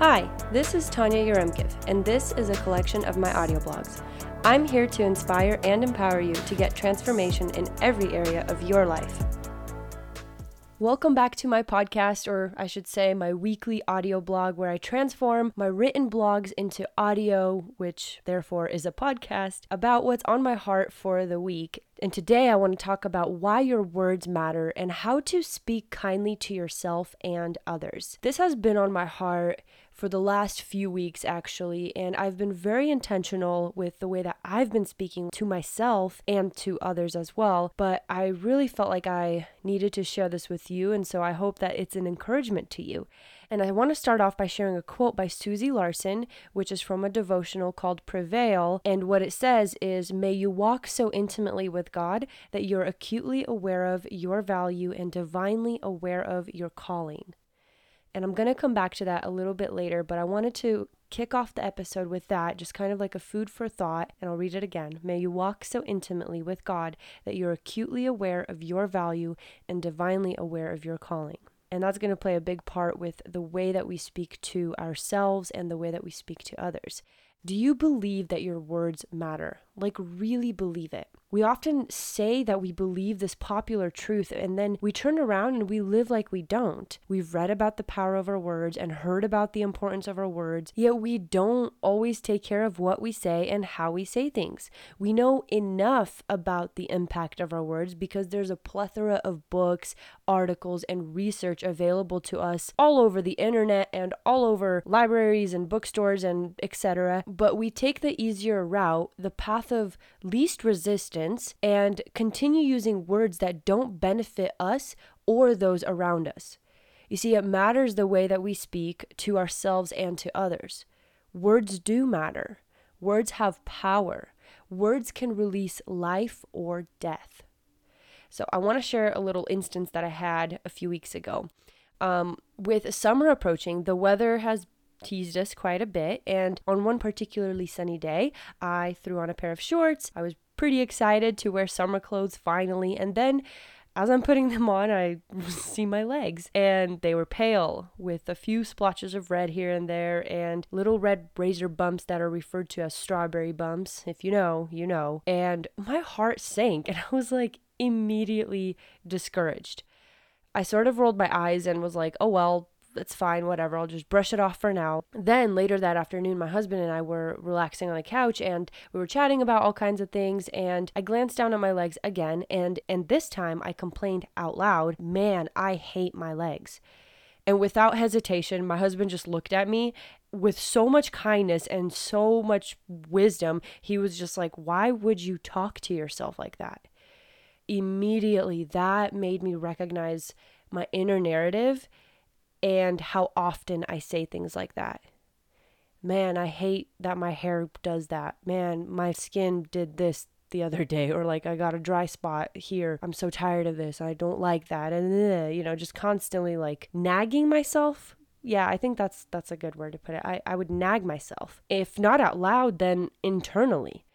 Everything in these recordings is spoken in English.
Hi, this is Tanya Yaremkiv, and this is a collection of my audio blogs. I'm here to inspire and empower you to get transformation in every area of your life. Welcome back to my podcast, or I should say, my weekly audio blog, where I transform my written blogs into audio, which therefore is a podcast, about what's on my heart for the week. And today I want to talk about why your words matter and how to speak kindly to yourself and others. This has been on my heart for the last few weeks, actually, and I've been very intentional with the way that I've been speaking to myself and to others as well. But I really felt like I needed to share this with you, and so I hope that it's an encouragement to you. And I want to start off by sharing a quote by Susie Larson, which is from a devotional called Prevail. And what it says is May you walk so intimately with God that you're acutely aware of your value and divinely aware of your calling. And I'm going to come back to that a little bit later, but I wanted to kick off the episode with that, just kind of like a food for thought. And I'll read it again. May you walk so intimately with God that you're acutely aware of your value and divinely aware of your calling. And that's going to play a big part with the way that we speak to ourselves and the way that we speak to others. Do you believe that your words matter? Like, really believe it. We often say that we believe this popular truth and then we turn around and we live like we don't. We've read about the power of our words and heard about the importance of our words, yet we don't always take care of what we say and how we say things. We know enough about the impact of our words because there's a plethora of books, articles, and research available to us all over the internet and all over libraries and bookstores and etc. But we take the easier route, the path of least resistance and continue using words that don't benefit us or those around us. You see, it matters the way that we speak to ourselves and to others. Words do matter. Words have power. Words can release life or death. So, I want to share a little instance that I had a few weeks ago. Um, with summer approaching, the weather has teased us quite a bit. And on one particularly sunny day, I threw on a pair of shorts. I was pretty excited to wear summer clothes finally. And then as I'm putting them on, I see my legs, and they were pale with a few splotches of red here and there, and little red razor bumps that are referred to as strawberry bumps. If you know, you know. And my heart sank, and I was like immediately discouraged. I sort of rolled my eyes and was like, oh well, it's fine, whatever. I'll just brush it off for now. Then later that afternoon, my husband and I were relaxing on the couch and we were chatting about all kinds of things. And I glanced down at my legs again, and and this time I complained out loud, "Man, I hate my legs." And without hesitation, my husband just looked at me with so much kindness and so much wisdom. He was just like, Why would you talk to yourself like that? Immediately, that made me recognize my inner narrative and how often I say things like that. Man, I hate that my hair does that. Man, my skin did this the other day or like I got a dry spot here. I'm so tired of this. I don't like that. And uh, you know, just constantly like nagging myself. Yeah, I think that's that's a good word to put it. I, I would nag myself. If not out loud, then internally.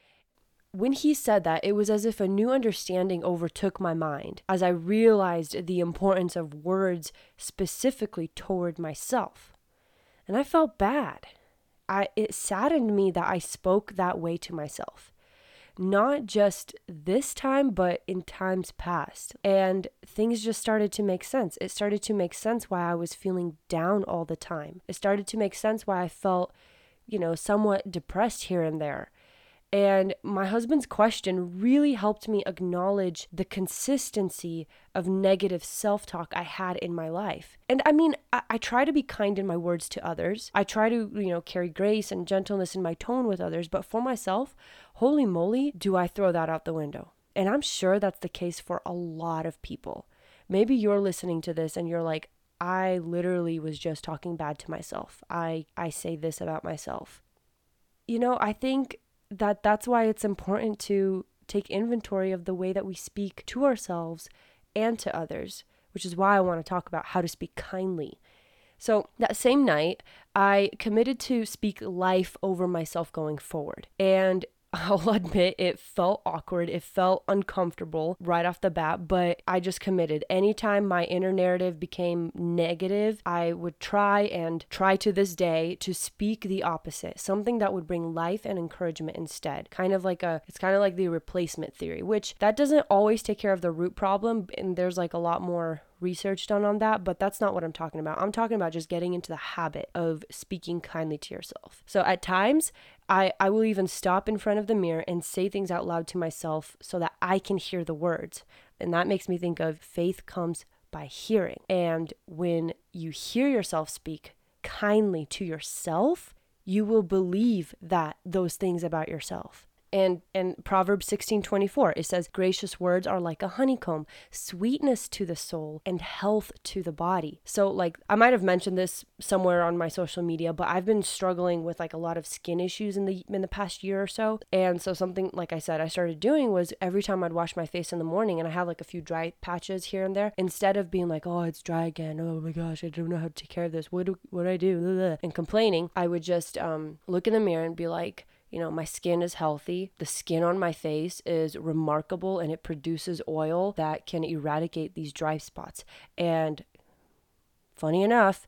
When he said that, it was as if a new understanding overtook my mind as I realized the importance of words specifically toward myself. And I felt bad. I, it saddened me that I spoke that way to myself. Not just this time, but in times past. And things just started to make sense. It started to make sense why I was feeling down all the time. It started to make sense why I felt, you know, somewhat depressed here and there. And my husband's question really helped me acknowledge the consistency of negative self talk I had in my life. And I mean, I, I, try to be kind in my words to others. I try to, you know, carry grace and gentleness in my tone with others. But for myself, holy moly, do I throw that out the window. And I'm sure that's the case for a lot of people. Maybe you're listening to this and you're like, I literally was just talking bad to myself. I, I say this about myself. You know, I think that that's why it's important to take inventory of the way that we speak to ourselves and to others, which is why I want to talk about how to speak kindly. So, that same night, I committed to speak life over myself going forward. And I'll admit it felt awkward. It felt uncomfortable right off the bat, but I just committed. Anytime my inner narrative became negative, I would try and try to this day to speak the opposite, something that would bring life and encouragement instead. Kind of like a, it's kind of like the replacement theory, which that doesn't always take care of the root problem. And there's like a lot more research done on that, but that's not what I'm talking about. I'm talking about just getting into the habit of speaking kindly to yourself. So at times, I, I will even stop in front of the mirror and say things out loud to myself so that I can hear the words. And that makes me think of faith comes by hearing. And when you hear yourself speak kindly to yourself, you will believe that those things about yourself. And and Proverbs 16:24 it says gracious words are like a honeycomb, sweetness to the soul and health to the body. So like I might have mentioned this somewhere on my social media, but I've been struggling with like a lot of skin issues in the in the past year or so. And so something like I said I started doing was every time I'd wash my face in the morning and I have like a few dry patches here and there, instead of being like, "Oh, it's dry again. Oh my gosh, I don't know how to take care of this. What do what do I do?" and complaining, I would just um look in the mirror and be like, you know, my skin is healthy. The skin on my face is remarkable and it produces oil that can eradicate these dry spots. And funny enough,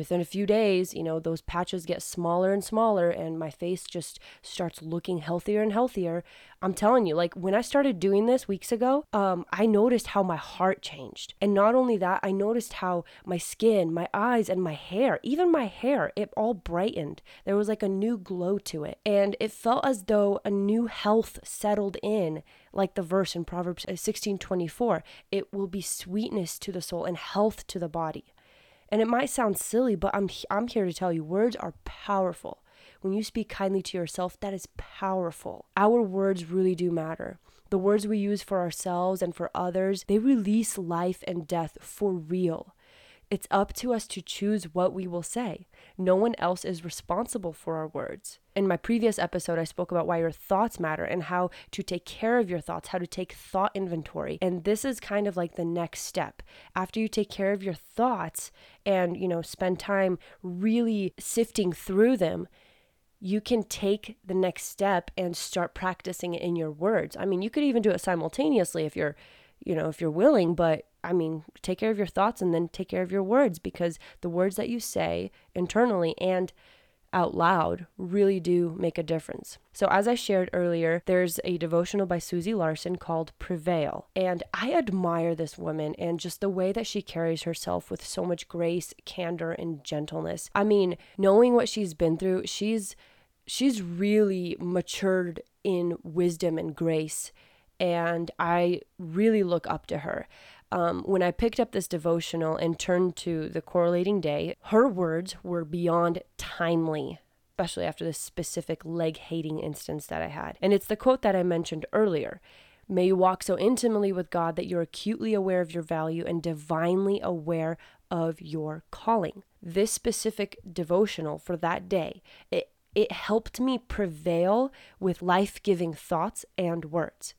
within a few days, you know, those patches get smaller and smaller and my face just starts looking healthier and healthier. I'm telling you, like when I started doing this weeks ago, um, I noticed how my heart changed. And not only that, I noticed how my skin, my eyes, and my hair, even my hair, it all brightened. There was like a new glow to it. And it felt as though a new health settled in, like the verse in Proverbs 16:24. Uh, it will be sweetness to the soul and health to the body. And it might sound silly, but I'm I'm here to tell you words are powerful. When you speak kindly to yourself, that is powerful. Our words really do matter. The words we use for ourselves and for others, they release life and death for real. It's up to us to choose what we will say. No one else is responsible for our words. In my previous episode, I spoke about why your thoughts matter and how to take care of your thoughts, how to take thought inventory. And this is kind of like the next step. After you take care of your thoughts and, you know, spend time really sifting through them, you can take the next step and start practicing it in your words. I mean, you could even do it simultaneously if you're, you know, if you're willing, but I mean, take care of your thoughts and then take care of your words because the words that you say internally and out loud really do make a difference. So, as I shared earlier, there's a devotional by Susie Larson called Prevail. And I admire this woman and just the way that she carries herself with so much grace, candor, and gentleness. I mean, knowing what she's been through, she's she's really matured in wisdom and grace and I really look up to her um, when I picked up this devotional and turned to the correlating day, her words were beyond timely, especially after this specific leg hating instance that I had. And it's the quote that I mentioned earlier. May you walk so intimately with God that you're acutely aware of your value and divinely aware of your calling. This specific devotional for that day, it, it helped me prevail with life giving thoughts and words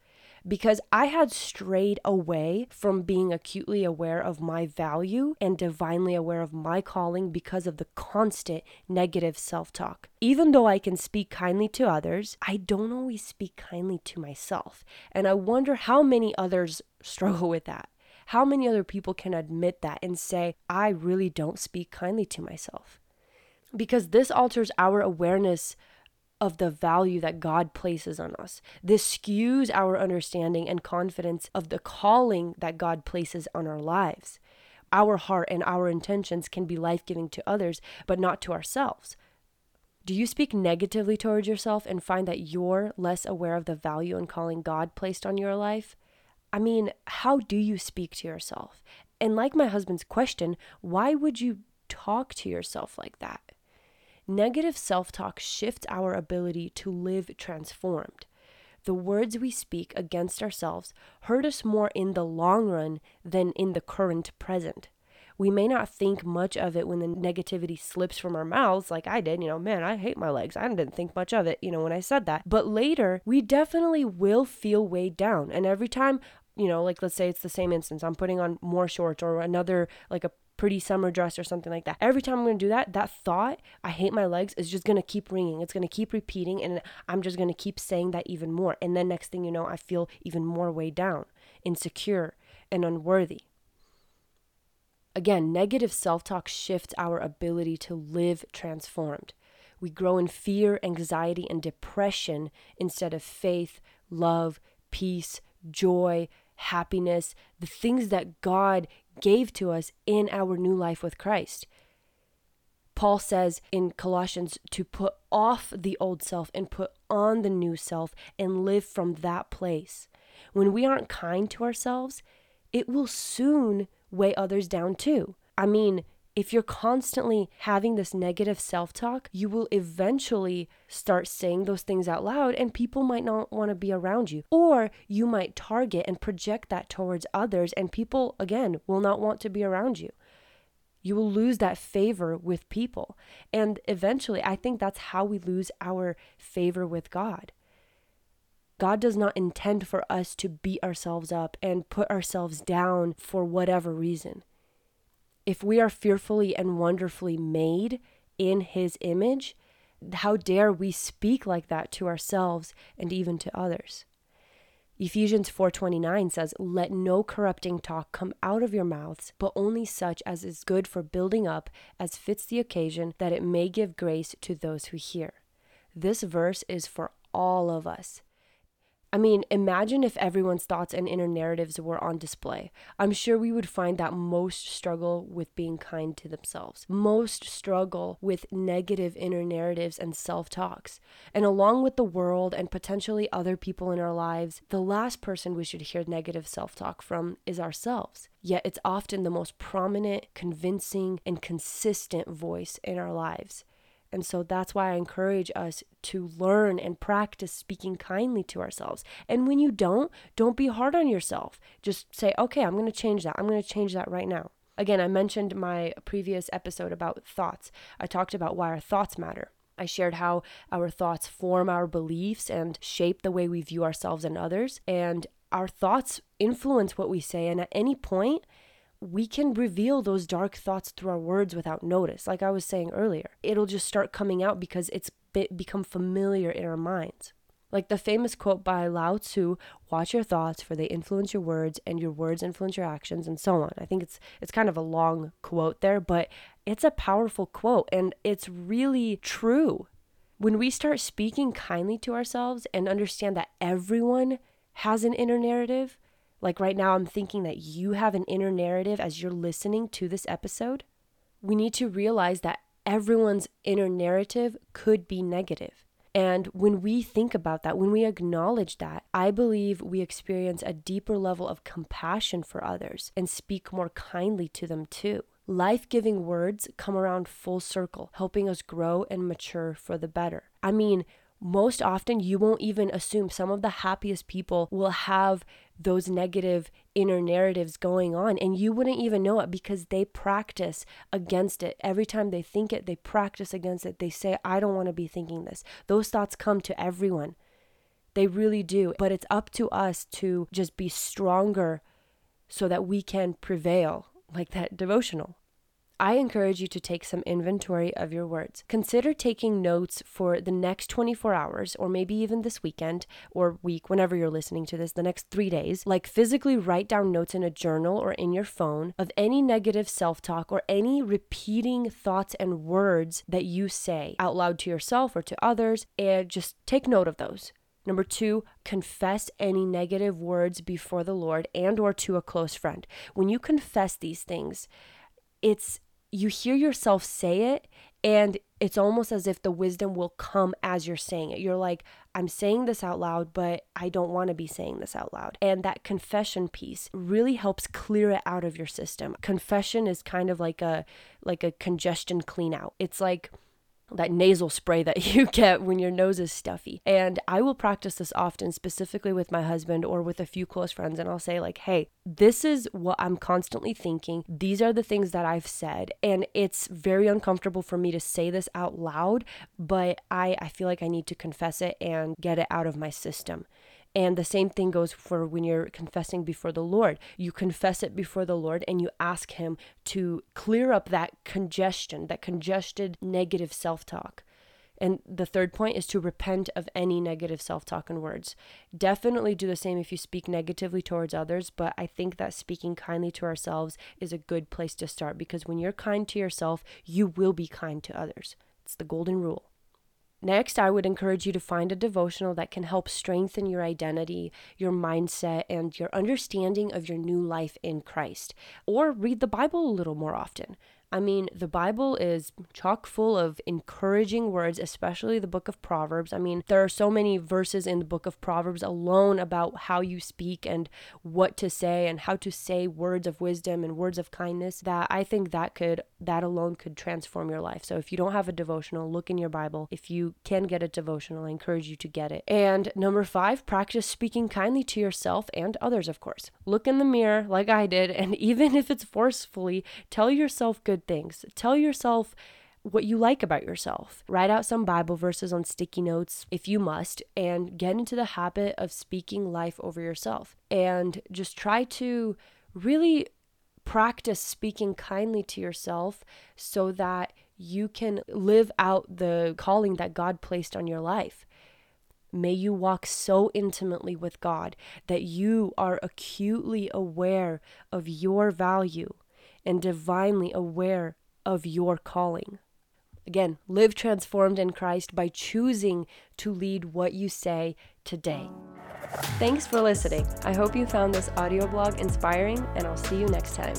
because I had strayed away from being acutely aware of my value and divinely aware of my calling because of the constant negative self talk. Even though I can speak kindly to others, I don't always speak kindly to myself. And I wonder how many others struggle with that. How many other people can admit that and say, I really don't speak kindly to myself? Because this alters our awareness of the value that God places on us. This skews our understanding and confidence of the calling that God places on our lives. Our heart and our intentions can be life giving to others, but not to ourselves. Do you speak negatively towards yourself and find that you're less aware of the value and calling God placed on your life? I mean, how do you speak to yourself? And like my husband's question, why would you talk to yourself like that? Negative self talk shifts our ability to live transformed. The words we speak against ourselves hurt us more in the long run than in the current present. We may not think much of it when the negativity slips from our mouths, like I did. You know, man, I hate my legs. I didn't think much of it, you know, when I said that. But later, we definitely will feel weighed down. And every time, you know, like let's say it's the same instance, I'm putting on more shorts or another, like a pretty summer dress or something like that. Every time I'm to do that, that thought, I hate my legs, is just to keep ringing. It's to keep repeating. And I'm just to keep saying that even more. And then next thing you know, I feel even more weighed down, insecure, and unworthy. Again, negative self talk shifts our ability to live transformed. We grow in fear, anxiety, and depression instead of faith, love, peace, joy, happiness, the things that God gave to us in our new life with Christ. Paul says in Colossians to put off the old self and put on the new self and live from that place. When we aren't kind to ourselves, it will soon weigh others down too. I mean, if you're constantly having this negative self talk, you will eventually start saying those things out loud, and people might not want to be around you. Or you might target and project that towards others, and people, again, will not want to be around you. You will lose that favor with people. And eventually, I think that's how we lose our favor with God. God does not intend for us to beat ourselves up and put ourselves down for whatever reason. If we are fearfully and wonderfully made in His image, how dare we speak like that to ourselves and even to others? Ephesians 4:29 says, "Let no corrupting talk come out of your mouths, but only such as is good for building up, as fits the occasion, that it may give grace to those who hear." This verse is for all of us. I mean, imagine if everyone's thoughts and inner narratives were on display. I'm sure we would find that most struggle with being kind to themselves, most struggle with negative inner narratives and self talks. And along with the world and potentially other people in our lives, the last person we should hear negative self talk from is ourselves. Yet it's often the most prominent, convincing, and consistent voice in our lives. And so that's why I encourage us to learn and practice speaking kindly to ourselves. And when you don't, don't be hard on yourself. Just say, okay, I'm going to change that. I'm going to change that right now. Again, I mentioned my previous episode about thoughts. I talked about why our thoughts matter. I shared how our thoughts form our beliefs and shape the way we view ourselves and others. And our thoughts influence what we say. And at any point, we can reveal those dark thoughts through our words without notice. Like I was saying earlier, it'll just start coming out because it's become familiar in our minds. Like the famous quote by Lao Tzu, watch your thoughts for they influence your words and your words influence your actions and so on. I think it's it's kind of a long quote there, but it's a powerful quote and it's really true. When we start speaking kindly to ourselves and understand that everyone has an inner narrative, like right now, I'm thinking that you have an inner narrative as you're listening to this episode. We need to realize that everyone's inner narrative could be negative. And when we think about that, when we acknowledge that, I believe we experience a deeper level of compassion for others and speak more kindly to them too. Life giving words come around full circle, helping us grow and mature for the better. I mean, most often you won't even assume some of the happiest people will have those negative inner narratives going on and you wouldn't even know it because they practice against it. Every time they think it they practice against it. They say i don't want to be thinking this. Those thoughts come to everyone. They really do but it's up to us to just be stronger so that we can prevail like that devotional I encourage you to take some inventory of your words. Consider taking notes for the next 24 hours, or maybe even this weekend or week, whenever you're listening to this, the next three days. Like physically write down notes in a journal or in your phone of any negative self talk or any repeating thoughts and words that you say out loud to yourself or to others, and just take note of those. Number two, confess any negative words before the Lord and or to a close friend. When you confess these things, it's you hear yourself say it and it's almost as if the wisdom will come as you're saying it. You're like, I'm saying this out loud, but I don't want to be saying this out loud. And that confession piece really helps clear it out of your system. Confession is kind of like a like a congestion clean out. It's like that nasal spray that you get when your nose is stuffy. And I will practice this often, specifically with my husband or with a few close friends. And I'll say, like, hey, this is what I'm constantly thinking. These are the things that I've said. And it's very uncomfortable for me to say this out loud, but I, I feel like I need to confess it and get it out of my system. And the same thing goes for when you're confessing before the Lord. You confess it before the Lord and you ask Him to clear up that congestion, that congested negative self talk. And the third point is to repent of any negative self talk and words. Definitely do the same if you speak negatively towards others, but I think that speaking kindly to ourselves is a good place to start because when you're kind to yourself, you will be kind to others. It's the golden rule. Next, I would encourage you to find a devotional that can help strengthen your identity, your mindset, and your understanding of your new life in Christ. Or read the Bible a little more often. I mean, the Bible is chock full of encouraging words, especially the book of Proverbs. I mean, there are so many verses in the book of Proverbs alone about how you speak and what to say and how to say words of wisdom and words of kindness that I think that could that alone could transform your life. So if you don't have a devotional, look in your Bible. If you can get a devotional, I encourage you to get it. And number 5, practice speaking kindly to yourself and others, of course. Look in the mirror like I did and even if it's forcefully, tell yourself good good things. Tell yourself what you like about yourself. Write out some Bible verses on sticky notes if you must, and get into the habit of speaking life over yourself. And just try to really practice speaking kindly to yourself so that you can live out the calling that God placed on your life. May you walk so intimately with God that you are acutely aware of your value and divinely aware of your calling. Again, live transformed in Christ by choosing to lead what you say today. Thanks for listening. I hope you found this audio blog inspiring, and I'll see you next time.